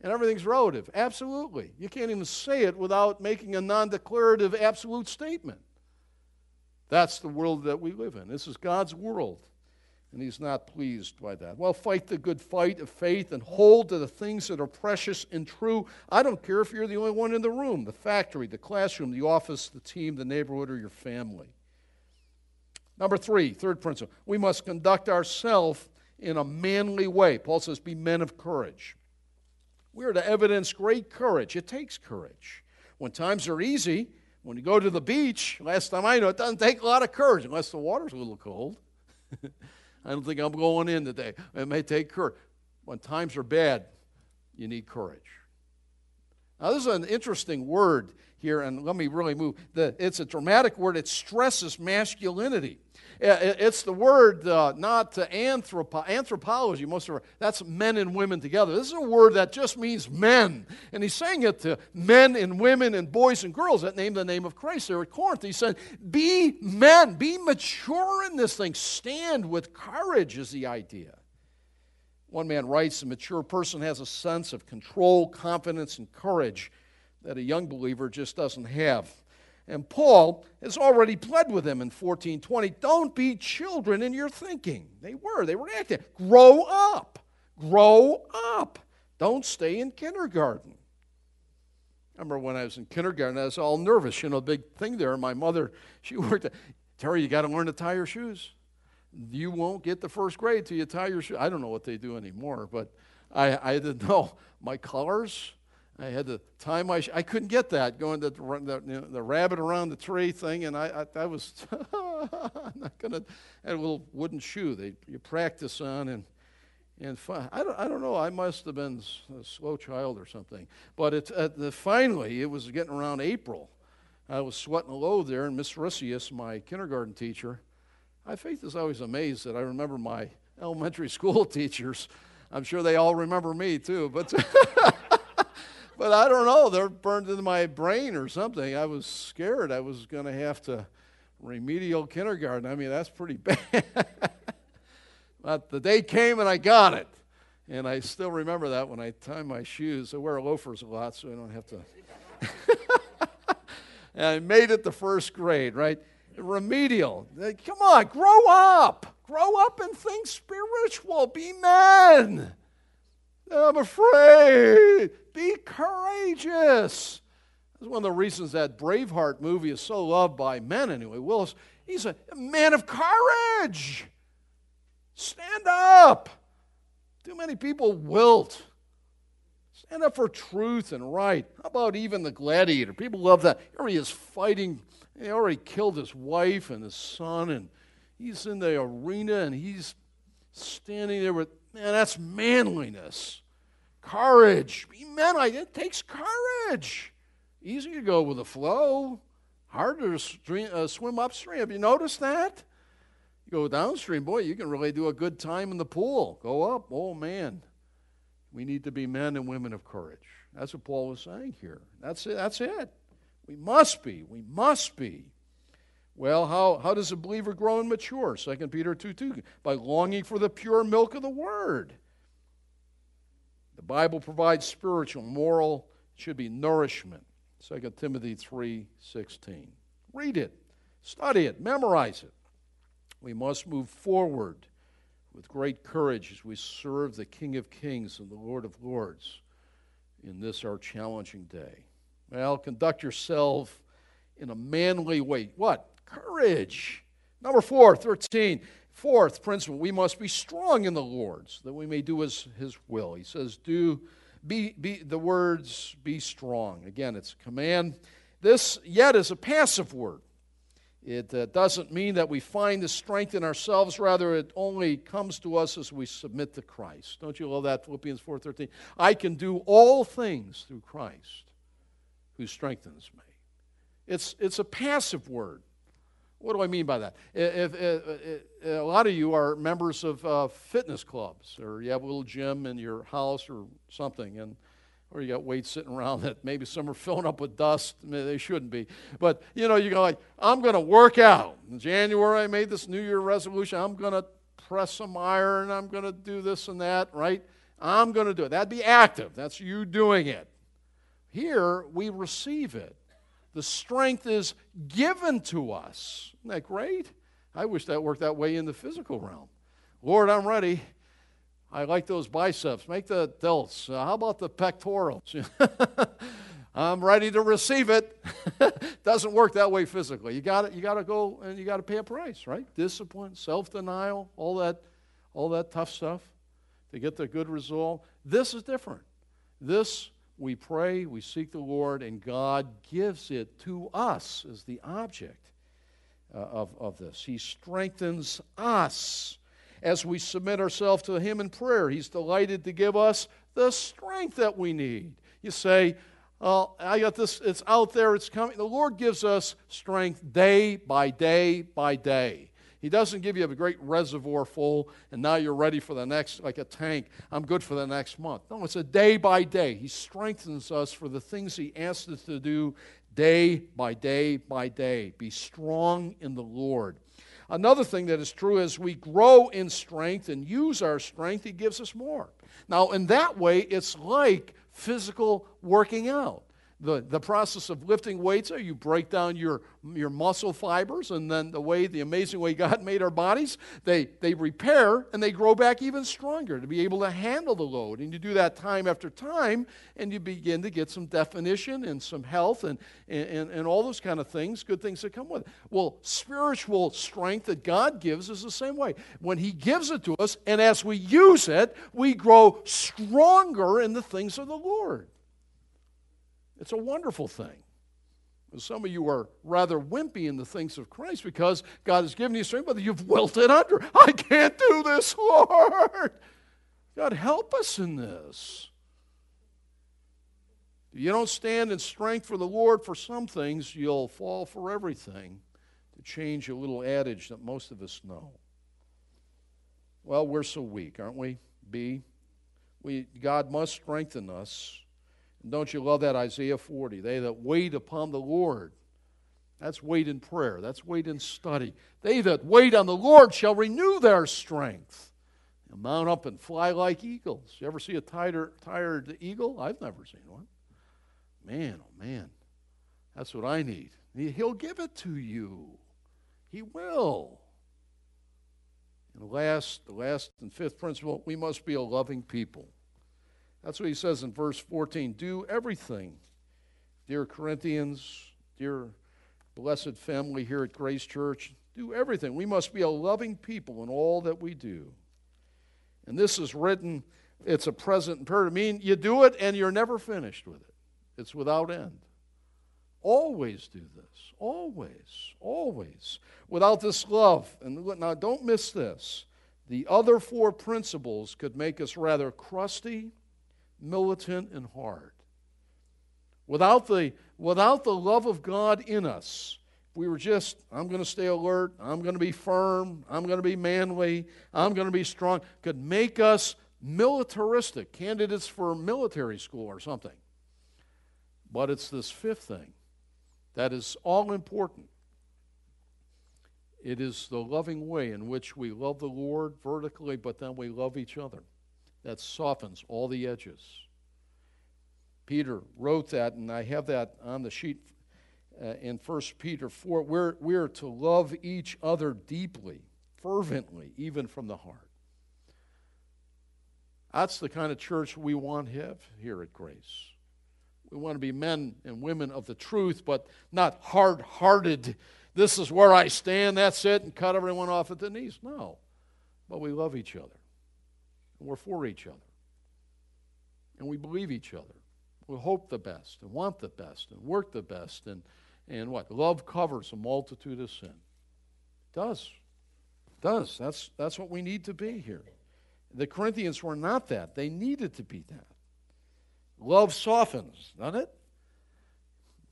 And everything's relative. Absolutely. You can't even say it without making a non declarative absolute statement. That's the world that we live in. This is God's world. And He's not pleased by that. Well, fight the good fight of faith and hold to the things that are precious and true. I don't care if you're the only one in the room, the factory, the classroom, the office, the team, the neighborhood, or your family. Number three, third principle, we must conduct ourselves in a manly way. Paul says, be men of courage. We are to evidence great courage. It takes courage. When times are easy, when you go to the beach, last time I know, it doesn't take a lot of courage unless the water's a little cold. I don't think I'm going in today. It may take courage. When times are bad, you need courage. Now, this is an interesting word here, and let me really move. The, it's a dramatic word, it stresses masculinity. It's the word uh, not anthropo- anthropology, most of our, that's men and women together. This is a word that just means men. And he's saying it to men and women and boys and girls that name the name of Christ there at Corinth. He said, Be men, be mature in this thing, stand with courage, is the idea. One man writes, A mature person has a sense of control, confidence, and courage that a young believer just doesn't have. And Paul has already pled with them in 1420 don't be children in your thinking. They were, they were acting. Grow up. Grow up. Don't stay in kindergarten. I remember when I was in kindergarten, I was all nervous. You know, big thing there. My mother, she worked at, Terry, you got to learn to tie your shoes. You won't get the first grade till you tie your shoes. I don't know what they do anymore, but I, I didn't know. My colors, I had to tie my. Sh- I couldn't get that going the, the, you know, the rabbit around the tree thing, and I, I, I was I'm not gonna. Had a little wooden shoe they you practice on, and and fi- I don't I don't know. I must have been a slow child or something. But it's at the, finally it was getting around April. I was sweating a load there, and Miss Ricius, my kindergarten teacher, my faith is always amazed that I remember my elementary school teachers. I'm sure they all remember me too, but. but I don't know. They're burned into my brain or something. I was scared I was going to have to remedial kindergarten. I mean, that's pretty bad. but the day came and I got it. And I still remember that when I tie my shoes. I wear loafers a lot so I don't have to. and I made it to first grade, right? Remedial. Come on, grow up. Grow up and think spiritual. Be men. I'm afraid. Be courageous. That's one of the reasons that Braveheart movie is so loved by men, anyway. Wallace, he's a man of courage. Stand up. Too many people wilt. Stand up for truth and right. How about even the gladiator? People love that. Here he is fighting. He already killed his wife and his son, and he's in the arena and he's standing there with Man, that's manliness. Courage. Be manly. It takes courage. Easy to go with the flow. harder to stream, uh, swim upstream. Have you noticed that? You go downstream, boy, you can really do a good time in the pool. Go up, oh man. We need to be men and women of courage. That's what Paul was saying here. That's it. That's it. We must be. We must be. Well, how, how does a believer grow and mature? 2 Peter 2 2. By longing for the pure milk of the Word. The Bible provides spiritual, moral, should be nourishment. 2 Timothy 3 16. Read it, study it, memorize it. We must move forward with great courage as we serve the King of Kings and the Lord of Lords in this our challenging day. Well, conduct yourself in a manly way. What? Courage. Number four, 13. Fourth principle, we must be strong in the Lord so that we may do his, his will. He says, do be, be the words be strong. Again, it's a command. This yet is a passive word. It uh, doesn't mean that we find the strength in ourselves. Rather, it only comes to us as we submit to Christ. Don't you love that? Philippians 4.13. I can do all things through Christ who strengthens me. It's, it's a passive word. What do I mean by that? If, if, if, a lot of you are members of uh, fitness clubs, or you have a little gym in your house or something, and or you got weights sitting around that maybe some are filling up with dust. They shouldn't be. But, you know, you go like, I'm going to work out. In January, I made this New Year resolution. I'm going to press some iron. I'm going to do this and that, right? I'm going to do it. That'd be active. That's you doing it. Here, we receive it. The strength is given to us. Isn't that great? I wish that worked that way in the physical realm. Lord, I'm ready. I like those biceps. Make the delts. Uh, how about the pectorals? I'm ready to receive it. Doesn't work that way physically. You got You got to go and you got to pay a price, right? Discipline, self-denial, all that, all that tough stuff to get the good result. This is different. This we pray, we seek the Lord, and God gives it to us as the object uh, of, of this. He strengthens us as we submit ourselves to Him in prayer. He's delighted to give us the strength that we need. You say, Oh, I got this, it's out there, it's coming. The Lord gives us strength day by day by day. He doesn't give you a great reservoir full and now you're ready for the next, like a tank. I'm good for the next month. No, it's a day by day. He strengthens us for the things He asks us to do day by day by day. Be strong in the Lord. Another thing that is true is we grow in strength and use our strength, He gives us more. Now, in that way, it's like physical working out the, the process of lifting weights you break down your, your muscle fibers and then the way the amazing way god made our bodies they, they repair and they grow back even stronger to be able to handle the load. And you do that time after time and you begin to get some definition and some health and, and, and all those kind of things good things that come with it. Well spiritual strength that god gives is the same way. When he gives it to us and as we use it we grow stronger in the things of the lord it's a wonderful thing. Some of you are rather wimpy in the things of Christ because God has given you strength, but you've wilted under. I can't do this, Lord. God, help us in this. If you don't stand in strength for the Lord for some things, you'll fall for everything. To change a little adage that most of us know. Well, we're so weak, aren't we? B. We, God must strengthen us don't you love that Isaiah 40? They that wait upon the Lord. That's wait in prayer. That's wait in study. They that wait on the Lord shall renew their strength. They'll mount up and fly like eagles. You ever see a tired, tired eagle? I've never seen one. Man, oh man, that's what I need. He'll give it to you. He will. And last, the last and fifth principle, we must be a loving people. That's what he says in verse 14. Do everything, dear Corinthians, dear blessed family here at Grace Church. Do everything. We must be a loving people in all that we do. And this is written, it's a present imperative. I mean, you do it and you're never finished with it, it's without end. Always do this. Always. Always. Without this love. And now don't miss this. The other four principles could make us rather crusty militant, and hard. Without the, without the love of God in us, we were just, I'm going to stay alert, I'm going to be firm, I'm going to be manly, I'm going to be strong, could make us militaristic, candidates for military school or something. But it's this fifth thing that is all important. It is the loving way in which we love the Lord vertically, but then we love each other. That softens all the edges. Peter wrote that, and I have that on the sheet uh, in 1 Peter 4. We're, we're to love each other deeply, fervently, even from the heart. That's the kind of church we want to have here at Grace. We want to be men and women of the truth, but not hard hearted. This is where I stand, that's it, and cut everyone off at the knees. No. But we love each other. And we're for each other. And we believe each other. We hope the best and want the best and work the best. And, and what? Love covers a multitude of sin. It does. It does. That's, that's what we need to be here. The Corinthians were not that. They needed to be that. Love softens, doesn't it?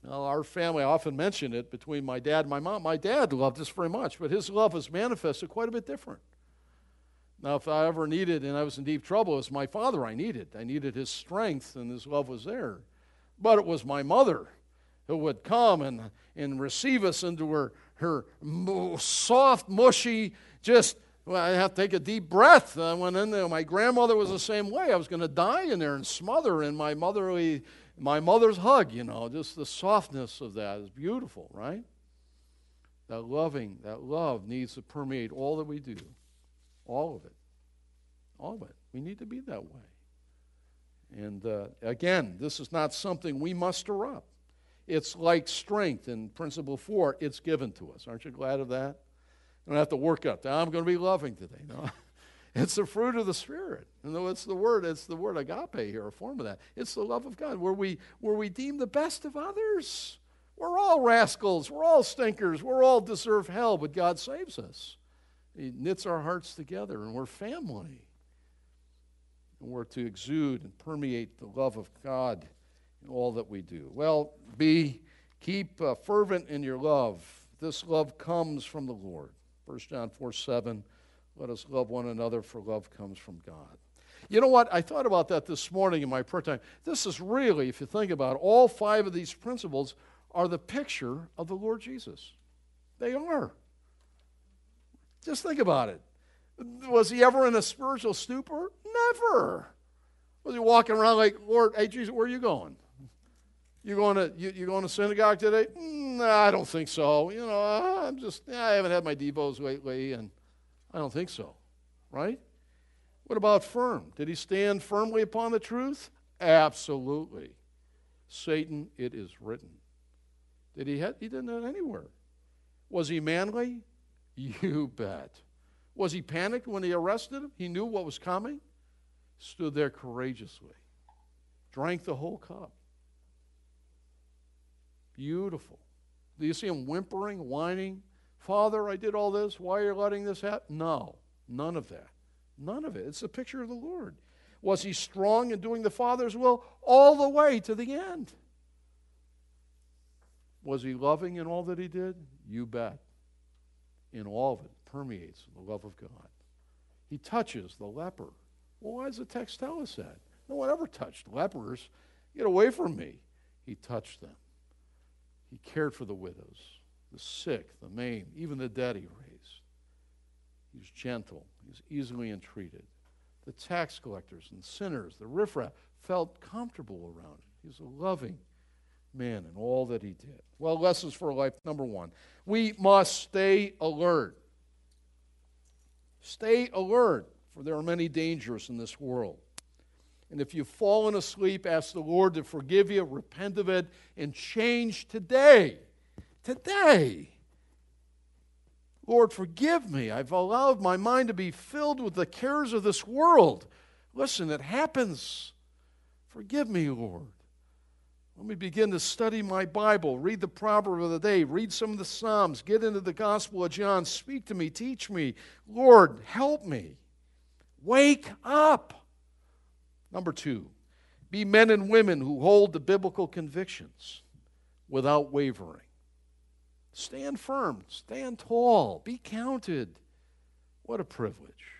Well, our family I often mention it between my dad and my mom. My dad loved us very much, but his love was manifested quite a bit different. Now, if I ever needed and I was in deep trouble, it was my father I needed. I needed his strength, and his love was there. But it was my mother who would come and, and receive us into her, her soft, mushy, just well, I have to take a deep breath. I went in there. My grandmother was the same way. I was going to die in there and smother in my motherly, my mother's hug. You know, just the softness of that is beautiful, right? That loving, that love needs to permeate all that we do, all of it, all of it. We need to be that way. And uh, again, this is not something we muster up. It's like strength in Principle Four. It's given to us. Aren't you glad of that? I don't have to work up. I'm going to be loving today. No. It's the fruit of the Spirit. And it's the word, it's the word agape here, a form of that. It's the love of God, where we where we deem the best of others. We're all rascals, we're all stinkers, we're all deserve hell, but God saves us. He knits our hearts together, and we're family. And we're to exude and permeate the love of God in all that we do. Well, be keep uh, fervent in your love. This love comes from the Lord. 1 John 4 7, let us love one another, for love comes from God. You know what? I thought about that this morning in my prayer time. This is really, if you think about it, all five of these principles are the picture of the Lord Jesus. They are. Just think about it. Was he ever in a spiritual stupor? Never. Was he walking around like, Lord, hey Jesus, where are you going? You going to you, you going to synagogue today? Mm, I don't think so. You know, I'm just I haven't had my devos lately, and I don't think so. Right? What about firm? Did he stand firmly upon the truth? Absolutely. Satan, it is written. Did he? Have, he didn't have anywhere. Was he manly? You bet. Was he panicked when they arrested him? He knew what was coming. Stood there courageously. Drank the whole cup. Beautiful. Do you see him whimpering, whining? Father, I did all this. Why are you letting this happen? No, none of that. None of it. It's a picture of the Lord. Was he strong in doing the Father's will all the way to the end? Was he loving in all that he did? You bet. In all of it permeates the love of God. He touches the leper. Well, why does the text tell us that? No one ever touched lepers. Get away from me. He touched them. He cared for the widows, the sick, the maimed, even the dead he raised. He was gentle. He was easily entreated. The tax collectors and sinners, the riffraff, felt comfortable around him. He was a loving man in all that he did. Well, lessons for life. Number one, we must stay alert. Stay alert, for there are many dangers in this world. And if you've fallen asleep, ask the Lord to forgive you, repent of it, and change today. Today. Lord, forgive me. I've allowed my mind to be filled with the cares of this world. Listen, it happens. Forgive me, Lord. Let me begin to study my Bible, read the proverb of the day, read some of the Psalms, get into the Gospel of John, speak to me, teach me. Lord, help me. Wake up. Number two, be men and women who hold the biblical convictions without wavering. Stand firm, stand tall, be counted. What a privilege.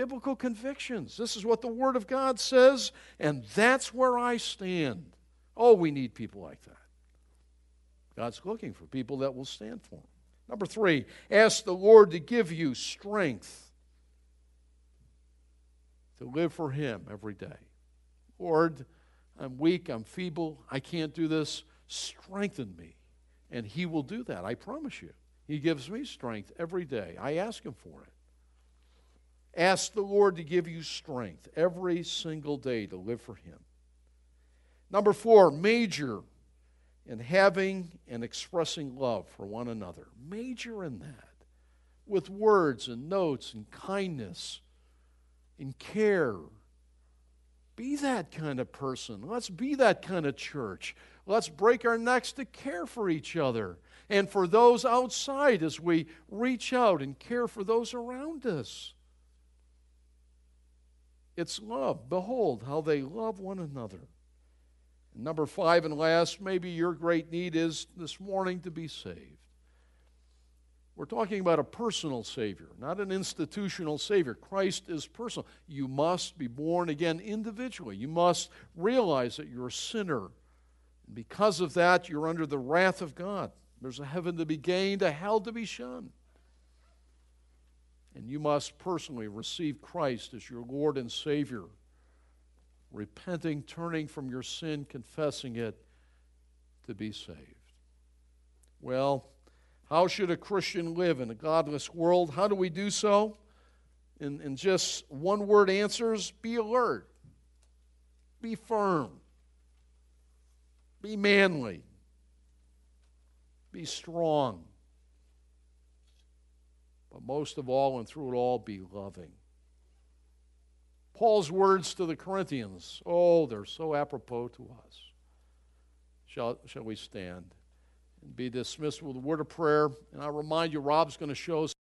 Biblical convictions. This is what the Word of God says, and that's where I stand. Oh, we need people like that. God's looking for people that will stand for Him. Number three, ask the Lord to give you strength to live for Him every day. Lord, I'm weak, I'm feeble, I can't do this. Strengthen me. And He will do that, I promise you. He gives me strength every day. I ask Him for it. Ask the Lord to give you strength every single day to live for Him. Number four, major in having and expressing love for one another. Major in that. With words and notes and kindness and care. Be that kind of person. Let's be that kind of church. Let's break our necks to care for each other and for those outside as we reach out and care for those around us. It's love. Behold how they love one another. And number five and last, maybe your great need is this morning to be saved. We're talking about a personal Savior, not an institutional Savior. Christ is personal. You must be born again individually. You must realize that you're a sinner. And because of that, you're under the wrath of God. There's a heaven to be gained, a hell to be shunned. And you must personally receive Christ as your Lord and Savior, repenting, turning from your sin, confessing it to be saved. Well, how should a Christian live in a godless world? How do we do so? In, in just one word answers be alert, be firm, be manly, be strong. But most of all, and through it all, be loving. Paul's words to the Corinthians, oh, they're so apropos to us. Shall, shall we stand and be dismissed with a word of prayer? And I'll remind you, Rob's going to show us.